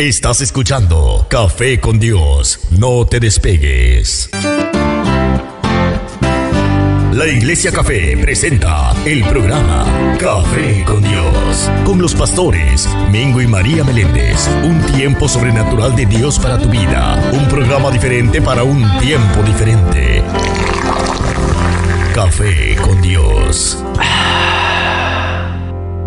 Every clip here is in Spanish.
Estás escuchando Café con Dios. No te despegues. La Iglesia Café presenta el programa Café con Dios, con los pastores Mingo y María Meléndez. Un tiempo sobrenatural de Dios para tu vida. Un programa diferente para un tiempo diferente. Café con Dios.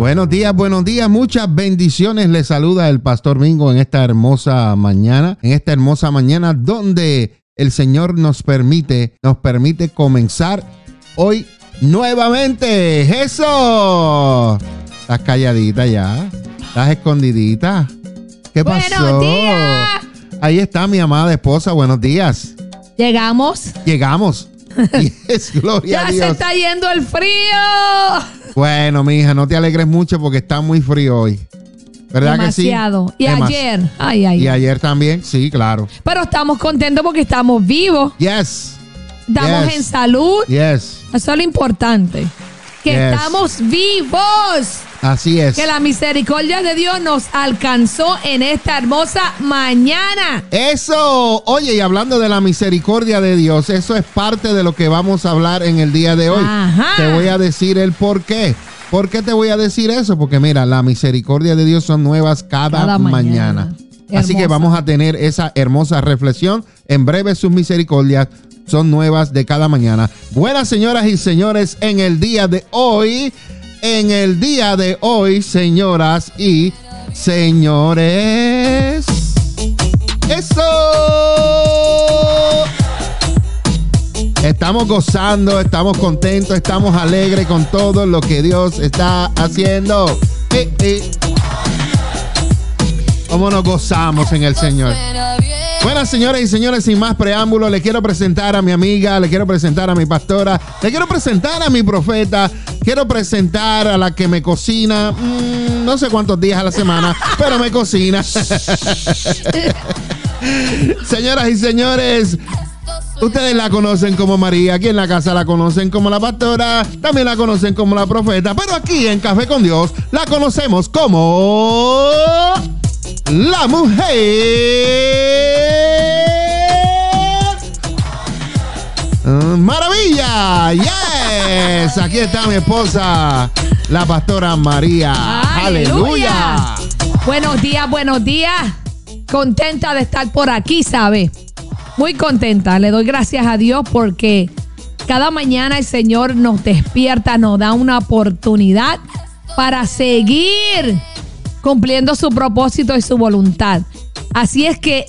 Buenos días, buenos días, muchas bendiciones. Les saluda el Pastor Mingo en esta hermosa mañana, en esta hermosa mañana donde el Señor nos permite, nos permite comenzar hoy nuevamente. ¡Eso! Estás calladita ya, estás escondidita. ¿Qué pasó? Buenos días. Ahí está mi amada esposa, buenos días. Llegamos. Llegamos. Yes, gloria Ya a se Dios. está yendo el frío. Bueno, mi hija, no te alegres mucho porque está muy frío hoy. ¿Verdad Demasiado. que sí? Y ayer. Ay, ay. Y ay. ayer también, sí, claro. Pero estamos contentos porque estamos vivos. Yes, Estamos Yes. en salud. yes, Eso es lo importante. Que Yes. estamos vivos. Así es. Que la misericordia de Dios nos alcanzó en esta hermosa mañana. Eso, oye, y hablando de la misericordia de Dios, eso es parte de lo que vamos a hablar en el día de hoy. Ajá. Te voy a decir el por qué. ¿Por qué te voy a decir eso? Porque mira, la misericordia de Dios son nuevas cada, Cada mañana. mañana. Así que vamos a tener esa hermosa reflexión. En breve sus misericordias son nuevas de cada mañana. Buenas señoras y señores, en el día de hoy, en el día de hoy, señoras y señores. Eso. Estamos gozando, estamos contentos, estamos alegres con todo lo que Dios está haciendo. Eh, eh. ¿Cómo nos gozamos en el Señor? Buenas señoras y señores, sin más preámbulo, le quiero presentar a mi amiga, le quiero presentar a mi pastora, le quiero presentar a mi profeta, quiero presentar a la que me cocina, mm, no sé cuántos días a la semana, pero me cocina. Señoras y señores, ustedes la conocen como María, aquí en la casa la conocen como la pastora, también la conocen como la profeta, pero aquí en Café con Dios la conocemos como la mujer. Maravilla, aquí está mi esposa, la pastora María. Aleluya. Buenos días, buenos días. Contenta de estar por aquí, ¿sabe? Muy contenta. Le doy gracias a Dios porque cada mañana el Señor nos despierta, nos da una oportunidad para seguir cumpliendo su propósito y su voluntad. Así es que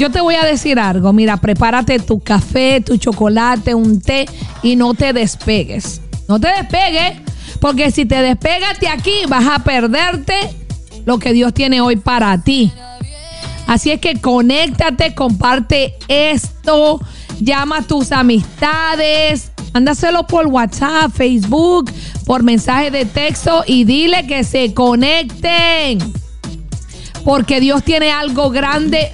yo te voy a decir algo. Mira, prepárate tu café, tu chocolate, un té y no te despegues. No te despegues, porque si te despegas de aquí vas a perderte lo que Dios tiene hoy para ti. Así es que conéctate, comparte esto, llama a tus amistades, mándaselo por WhatsApp, Facebook, por mensaje de texto y dile que se conecten. Porque Dios tiene algo grande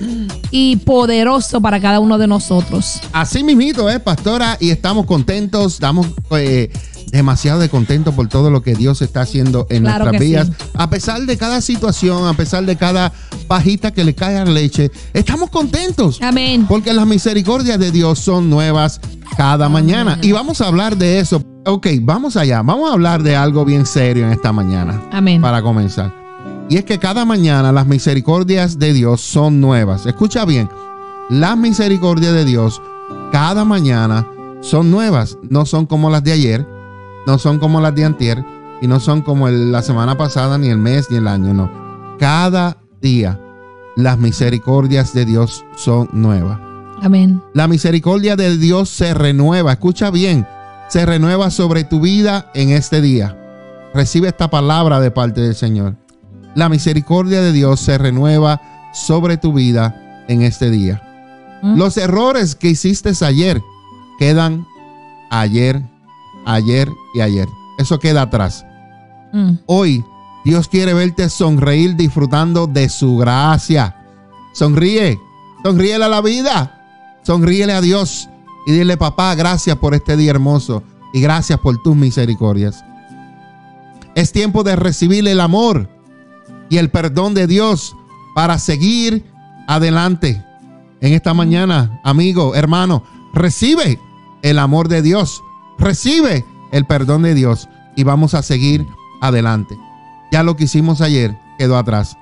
y poderoso para cada uno de nosotros. Así mismito, ¿eh, pastora? Y estamos contentos, estamos eh, demasiado de contentos por todo lo que Dios está haciendo en Claro nuestras vidas. sí. A pesar de cada situación, a pesar de cada pajita que le cae a la leche, estamos contentos. Amén. Porque las misericordias de Dios son nuevas cada mañana. Y vamos a hablar de eso. Ok, vamos allá. Vamos a hablar de algo bien serio en esta mañana. Amén. Para comenzar. Y es que cada mañana las misericordias de Dios son nuevas. Escucha bien. Las misericordias de Dios cada mañana son nuevas. No son como las de ayer. No son como las de antier. Y no son como el- la semana pasada, ni el mes, ni el año. No. Cada día las misericordias de Dios son nuevas. Amén. La misericordia de Dios se renueva. Escucha bien. Se renueva sobre tu vida en este día. Recibe esta palabra de parte del Señor. La misericordia de Dios se renueva sobre tu vida en este día. ¿Mm? Los errores que hiciste ayer quedan ayer, ayer y ayer. Eso queda atrás. Mm. Hoy Dios quiere verte sonreír disfrutando de su gracia. Sonríe, sonríele a la vida, sonríele a Dios y dile, papá, gracias por este día hermoso y gracias por tus misericordias. Es tiempo de recibir el amor y el perdón de Dios para seguir adelante. En esta mañana, amigo, hermano, recibe el amor de Dios, recibe el perdón de Dios y vamos a seguir adelante. Ya lo que hicimos ayer quedó atrás.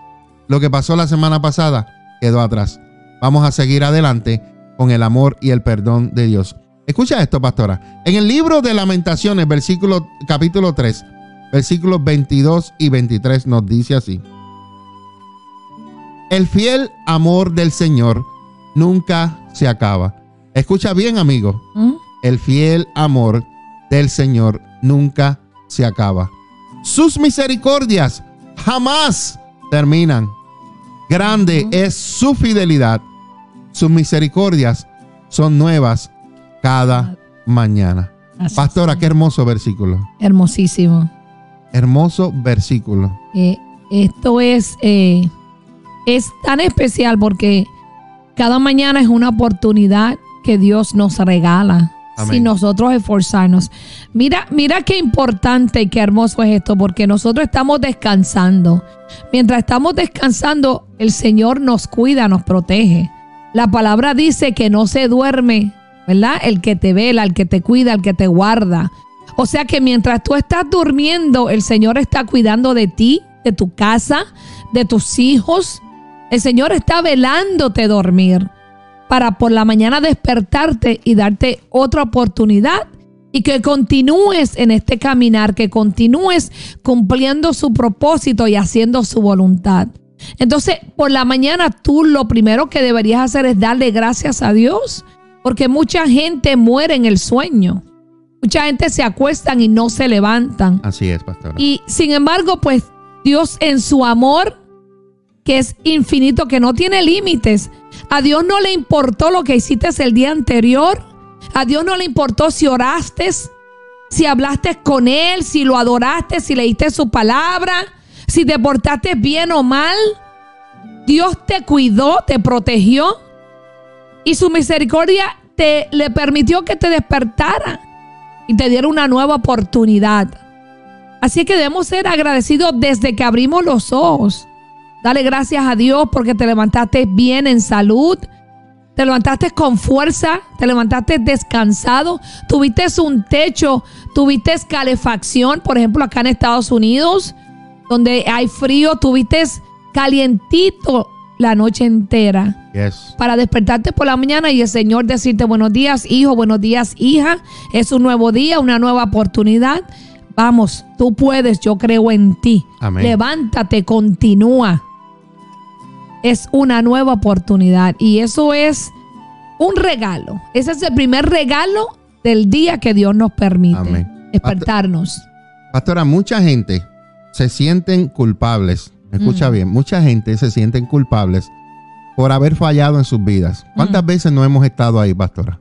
Lo que pasó la semana pasada quedó atrás. Vamos a seguir adelante con el amor y el perdón de Dios. Escucha esto, pastora. En el libro de Lamentaciones, versículo capítulo 3, versículos 22 y 23 nos dice así. El fiel amor del Señor nunca se acaba. Escucha bien, amigo. ¿Mm? El fiel amor del Señor nunca se acaba. Sus misericordias jamás terminan. Grande es su fidelidad. Sus misericordias son nuevas cada mañana. Así Pastora, qué hermoso versículo. Hermosísimo. Hermoso versículo. Eh, esto es, eh, es tan especial porque cada mañana es una oportunidad que Dios nos regala. Amén. Si nosotros esforzarnos. Mira, mira qué importante y qué hermoso es esto, porque nosotros estamos descansando. Mientras estamos descansando, el Señor nos cuida, nos protege. La palabra dice que no se duerme, ¿verdad? El que te vela, el que te cuida, el que te guarda. O sea que mientras tú estás durmiendo, el Señor está cuidando de ti, de tu casa, de tus hijos. El Señor está velándote dormir para por la mañana despertarte y darte otra oportunidad y que continúes en este caminar, que continúes cumpliendo su propósito y haciendo su voluntad. Entonces, por la mañana tú lo primero que deberías hacer es darle gracias a Dios, porque mucha gente muere en el sueño. Mucha gente se acuestan y no se levantan. Así es, pastora. Y sin embargo, pues Dios en su amor, que es infinito, que no tiene límites, a Dios no le importó lo que hiciste el día anterior. A Dios no le importó si oraste, si hablaste con Él, si lo adoraste, si leíste su palabra, si te portaste bien o mal. Dios te cuidó, te protegió y su misericordia te le permitió que te despertara y te diera una nueva oportunidad. Así que debemos ser agradecidos desde que abrimos los ojos. Dale gracias a Dios porque te levantaste bien en salud. Te levantaste con fuerza, te levantaste descansado, tuviste un techo, tuviste calefacción, por ejemplo, acá en Estados Unidos, donde hay frío, tuviste calientito la noche entera Yes. para despertarte por la mañana y el Señor decirte buenos días, hijo, buenos días, hija. Es un nuevo día, una nueva oportunidad. Vamos, tú puedes, yo creo en ti. Amén. Levántate, continúa. Es una nueva oportunidad y eso es un regalo. Ese es el primer regalo del día que Dios nos permite. Amén. Despertarnos. Pastora, mucha gente se sienten culpables. Escucha Mm. bien, mucha gente se sienten culpables por haber fallado en sus vidas. ¿Cuántas Mm. veces no hemos estado ahí, pastora?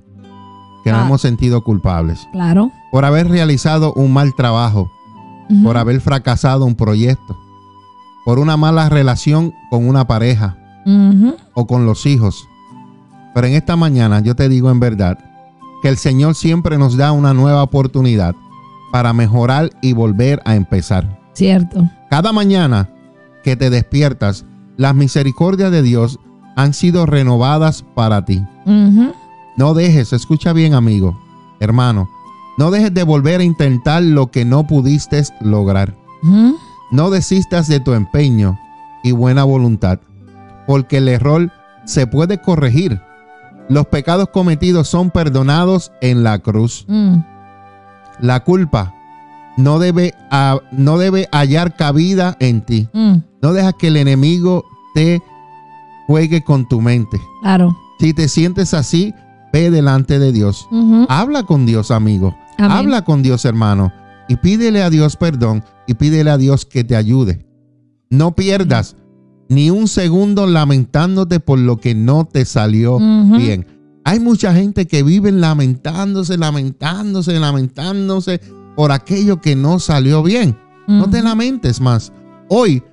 Que nos Ah. hemos sentido culpables. Claro. Por haber realizado un mal trabajo, por haber fracasado un proyecto, por una mala relación con una pareja o con los hijos. Pero en esta mañana yo te digo en verdad que el Señor siempre nos da una nueva oportunidad para mejorar y volver a empezar. Cierto. Cada mañana que te despiertas, las misericordias de Dios han sido renovadas para ti. No dejes, escucha bien amigo, hermano, no dejes de volver a intentar lo que no pudiste lograr. No desistas de tu empeño y buena voluntad, porque el error se puede corregir. Los pecados cometidos son perdonados en la cruz. Mm. La culpa no debe, no debe hallar cabida en ti. Mm. No dejas que el enemigo te juegue con tu mente. Claro. Si te sientes así, ve delante de Dios. Habla con Dios, amigo. Amén. Habla con Dios, hermano. Y pídele a Dios perdón y pídele a Dios que te ayude. No pierdas ni un segundo lamentándote por lo que no te salió bien. Hay mucha gente que vive lamentándose, lamentándose, lamentándose por aquello que no salió bien. No te lamentes más. Hoy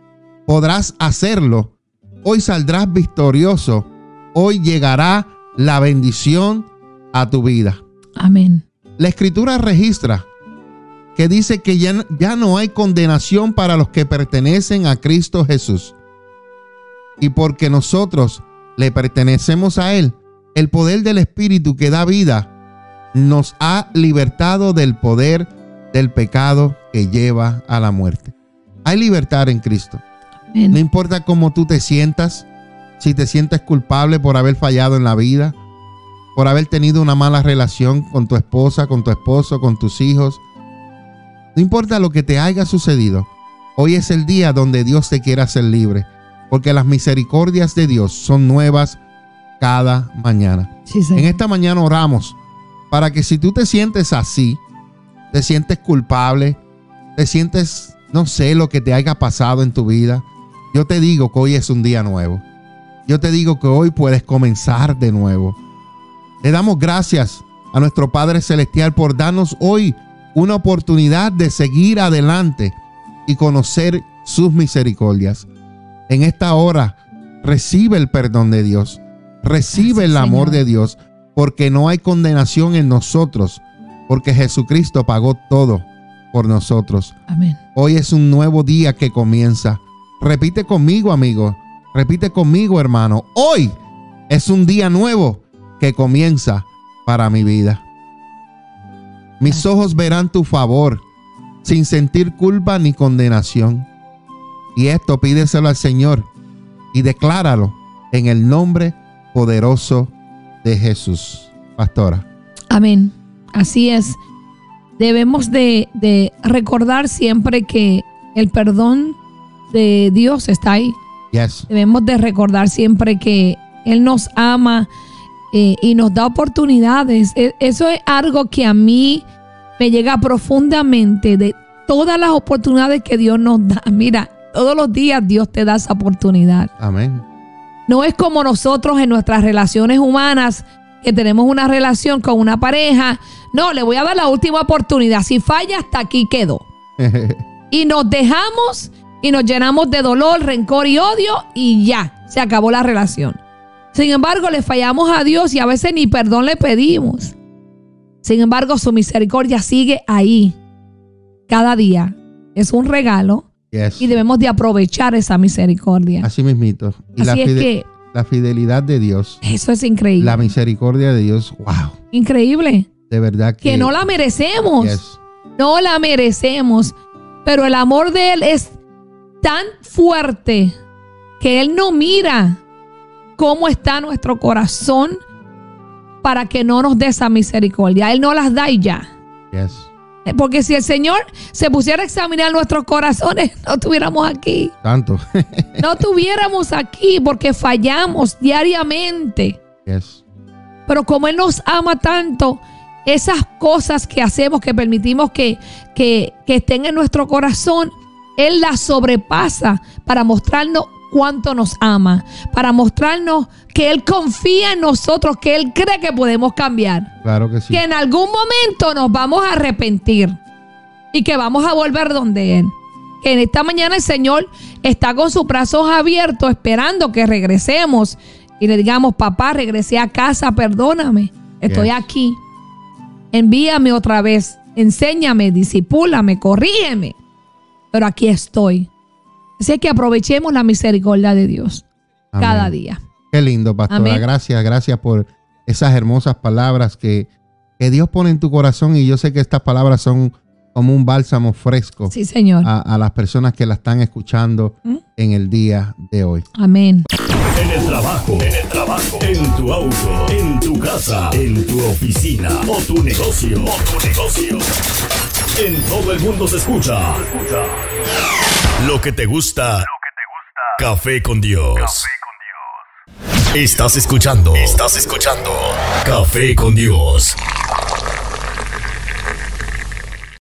podrás hacerlo. Hoy saldrás victorioso. Hoy llegará la bendición a tu vida. Amén. La escritura registra que dice que ya, ya no hay condenación para los que pertenecen a Cristo Jesús. Y porque nosotros le pertenecemos a Él, el poder del Espíritu que da vida nos ha libertado del poder del pecado que lleva a la muerte. Hay libertad en Cristo. No importa cómo tú te sientas, si te sientes culpable por haber fallado en la vida, por haber tenido una mala relación con tu esposa, con tu esposo, con tus hijos. No importa lo que te haya sucedido, hoy es el día donde Dios te quiere hacer libre, porque las misericordias de Dios son nuevas cada mañana. Sí. En esta mañana oramos para que si tú te sientes así, te sientes culpable, te sientes, no sé, lo que te haya pasado en tu vida, yo te digo que hoy es un día nuevo. Yo te digo que hoy puedes comenzar de nuevo. Le damos gracias a nuestro Padre Celestial por darnos hoy una oportunidad de seguir adelante y conocer sus misericordias. En esta hora, recibe el perdón de Dios, recibe Gracias, el amor Señor. de Dios, porque no hay condenación en nosotros, porque Jesucristo pagó todo por nosotros. Amén. Hoy es un nuevo día que comienza. Repite conmigo, amigo. Repite conmigo, hermano. Hoy es un día nuevo que comienza para mi vida. Mis ojos verán tu favor sin sentir culpa ni condenación. Y esto pídeselo al Señor y decláralo en el nombre poderoso de Jesús. Pastora. Amén. Así es. Debemos de, de recordar siempre que el perdón de Dios está ahí. Yes. Debemos de recordar siempre que Él nos ama eh, y nos da oportunidades. E- Eso es algo que a mí me llega profundamente de todas las oportunidades que Dios nos da. Mira, todos los días Dios te da esa oportunidad. Amén. No es como nosotros en nuestras relaciones humanas, que tenemos una relación con una pareja. No, le voy a dar la última oportunidad. Si falla, hasta aquí quedó. Y nos dejamos y nos llenamos de dolor, rencor y odio y ya, se acabó la relación. Sin embargo, le fallamos a Dios y a veces ni perdón le pedimos. Sin embargo, su misericordia sigue ahí cada día. Es un regalo Yes. y debemos de aprovechar esa misericordia. Así mismito. Y la, Así es fide- que la fidelidad de Dios, eso es increíble. la misericordia de Dios, wow, Increíble. de verdad que, Que no la merecemos. Yes. No la merecemos. Pero el amor de Él es tan fuerte que Él no mira cómo está nuestro corazón para que no nos dé esa misericordia. Él no las da y ya. Yes. Porque si el Señor se pusiera a examinar nuestros corazones, no estuviéramos aquí. Tanto. No estuviéramos aquí porque fallamos diariamente. yes. Pero como Él nos ama tanto, esas cosas que hacemos, que permitimos que, que, que estén en nuestro corazón, Él las sobrepasa para mostrarnos cuánto nos ama, para mostrarnos que Él confía en nosotros, que Él cree que podemos cambiar, Claro que sí. que en algún momento nos vamos a arrepentir y que vamos a volver donde Él. Que en esta mañana el Señor está con sus brazos abiertos esperando que regresemos y le digamos, papá, regresé a casa, perdóname, estoy Yes. aquí. Envíame otra vez, enséñame, disipúlame, corrígeme. Pero aquí estoy. Así que aprovechemos la misericordia de Dios Amén. cada día. Qué lindo, pastora. Amén. Gracias, gracias por esas hermosas palabras que, que Dios pone en tu corazón. Y yo sé que estas palabras son como un bálsamo fresco Sí, Señor. a, a las personas que la están escuchando ¿Mm? en el día de hoy. Amén. En el trabajo, en el trabajo, en tu auto, en tu casa, en tu oficina o tu negocio, o tu negocio. En todo el mundo se escucha. Lo que te gusta. Café con Dios. Estás escuchando. Estás escuchando. Café con Dios.